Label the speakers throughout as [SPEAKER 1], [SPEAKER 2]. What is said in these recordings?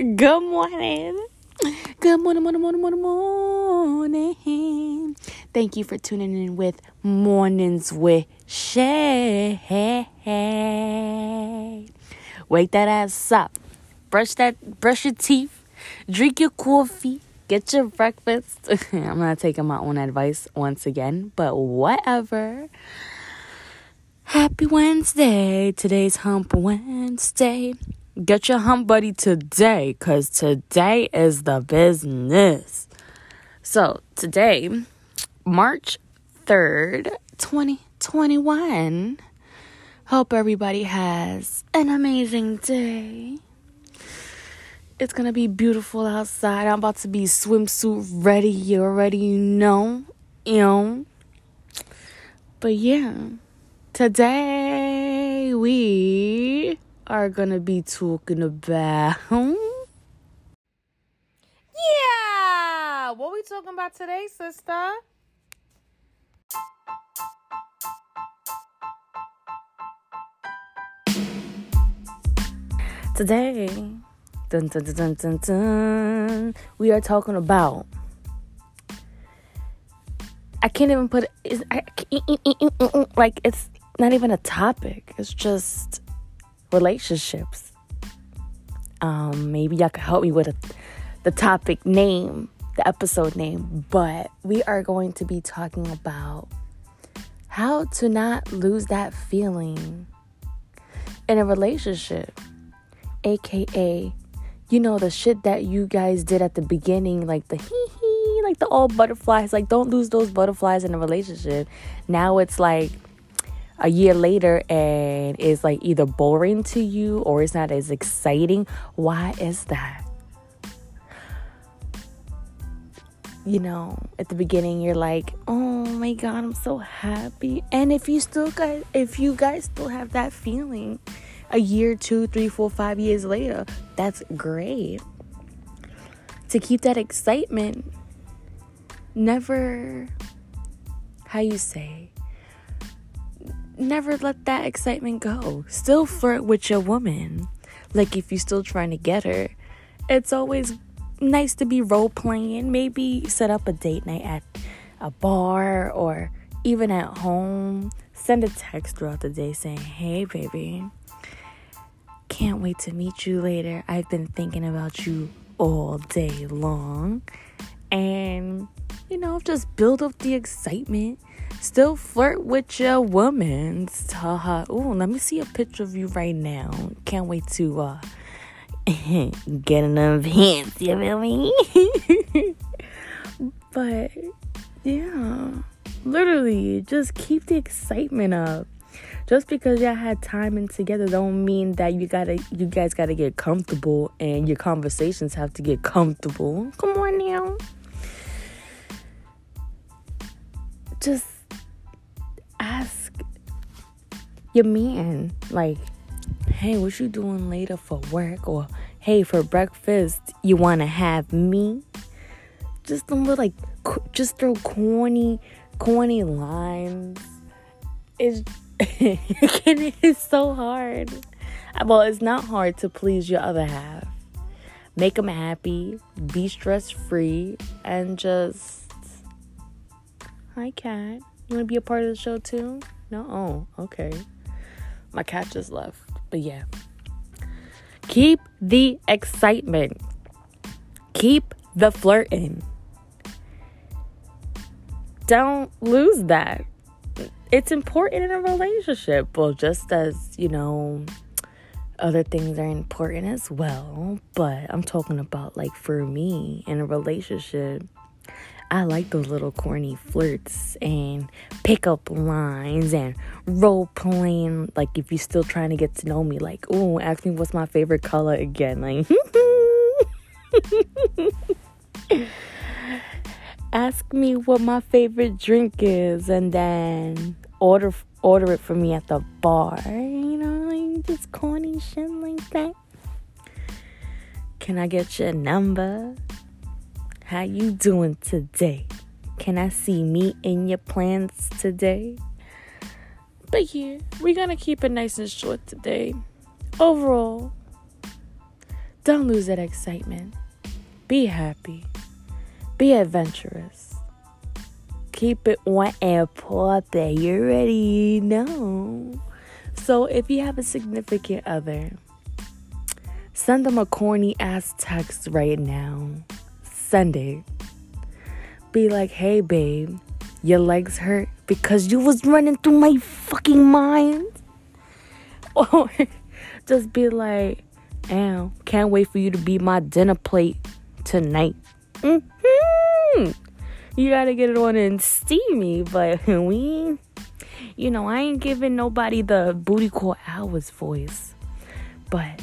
[SPEAKER 1] Good morning. Good morning, morning, morning, morning, morning. Thank you for tuning in with Mornings with Shay. Wake that ass up. Brush that brush your teeth. Drink your coffee. Get your breakfast. I'm not taking my own advice once again, but whatever. Happy Wednesday. Today's Hump Wednesday. Get your hump buddy today because today is the business. So, today, March 3rd, 2021. Hope everybody has an amazing day. It's gonna be beautiful outside. I'm about to be swimsuit ready. You already know, you know. But yeah. Today we are gonna be talking about hmm?
[SPEAKER 2] Yeah! What we talking about today, sister?
[SPEAKER 1] today. Dun, dun, dun, dun, dun, dun. We are talking about. I can't even put it. I, like it's not even a topic. It's just relationships. Um, maybe y'all could help me with a, the topic name, the episode name. But we are going to be talking about how to not lose that feeling in a relationship, aka, you know, the shit that you guys did at the beginning, like the hee hee, like the all butterflies. Like, don't lose those butterflies in a relationship. Now it's like a year later and it's like either boring to you or it's not as exciting. Why is that? You know, at the beginning you're like, "Oh my god, I'm so happy." And if you still guys if you guys still have that feeling a year, two, three, four, five years later, that's great. To keep that excitement, never how you say never let that excitement go. Still flirt with your woman. Like if you're still trying to get her, it's always nice to be role playing. Maybe set up a date night at a bar or even at home. Send a text throughout the day saying, Hey, baby, can't wait to meet you later. I've been thinking about you all day long. And, you know, just build up the excitement still flirt with your woman. Tell her, oh, let me see a picture of you right now. Can't wait to uh get enough hints, you feel me? but yeah, literally just keep the excitement up. Just because y'all had time in together don't mean that you gotta you guys gotta get comfortable and your conversations have to get comfortable. Come on now. Just your man, like, hey, what you doing later for work? Or hey, for breakfast, you want to have me? Just a little, like, just throw corny, corny lines. It's, it's so hard. Well, it's not hard to please your other half. Make them happy, be stress free, and just. Hi, cat. You want to be a part of the show too? No? Oh, okay. My cat just left. But yeah. Keep the excitement. Keep the flirting. Don't lose that. It's important in a relationship. Well, just as, you know, other things are important as well. But I'm talking about, like, for me in a relationship I like those little corny flirts and pickup lines and role playing. Like, if you're still trying to get to know me, like, oh, ask me what's my favorite color again. Like, ask me what my favorite drink is, and then order order it for me at the bar. You know, like just corny shit like that. Can I get your number? How you doing today? Can I see me in your plans today? But yeah, we're gonna keep it nice and short today. Overall, Don't lose that excitement. Be happy. Be adventurous. Keep it one airport poppy. You already know. So if you have a significant other, send them a corny ass text right now. Send it. Be like, hey babe, your legs hurt because you was running through my fucking mind. Or just be like, Ow, can't wait for you to be my dinner plate tonight. Mm-hmm. You gotta get it on and steamy, but we, you know, I ain't giving nobody the booty call hours voice. But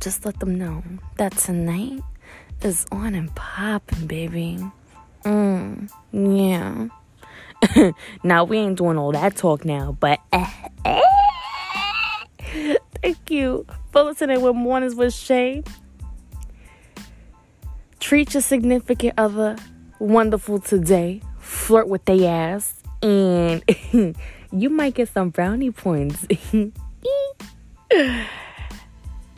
[SPEAKER 1] just let them know that tonight is on and popping, baby. Mm, yeah. now we ain't doing all that talk now, but thank you for listening with Mornings with Shay. Treat your significant other wonderful today. Flirt with their ass, and you might get some brownie points.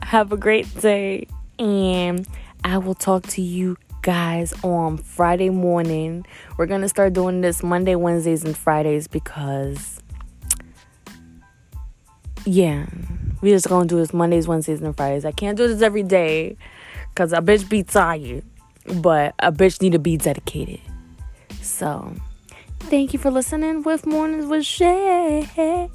[SPEAKER 1] Have a great day, and I will talk to you guys on Friday morning. We're gonna start doing this Monday, Wednesdays, and Fridays because, yeah, we just gonna do this Mondays, Wednesdays, and Fridays. I can't do this every day because a bitch be tired, but a bitch need to be dedicated. So, thank you for listening with Mornings with Shay.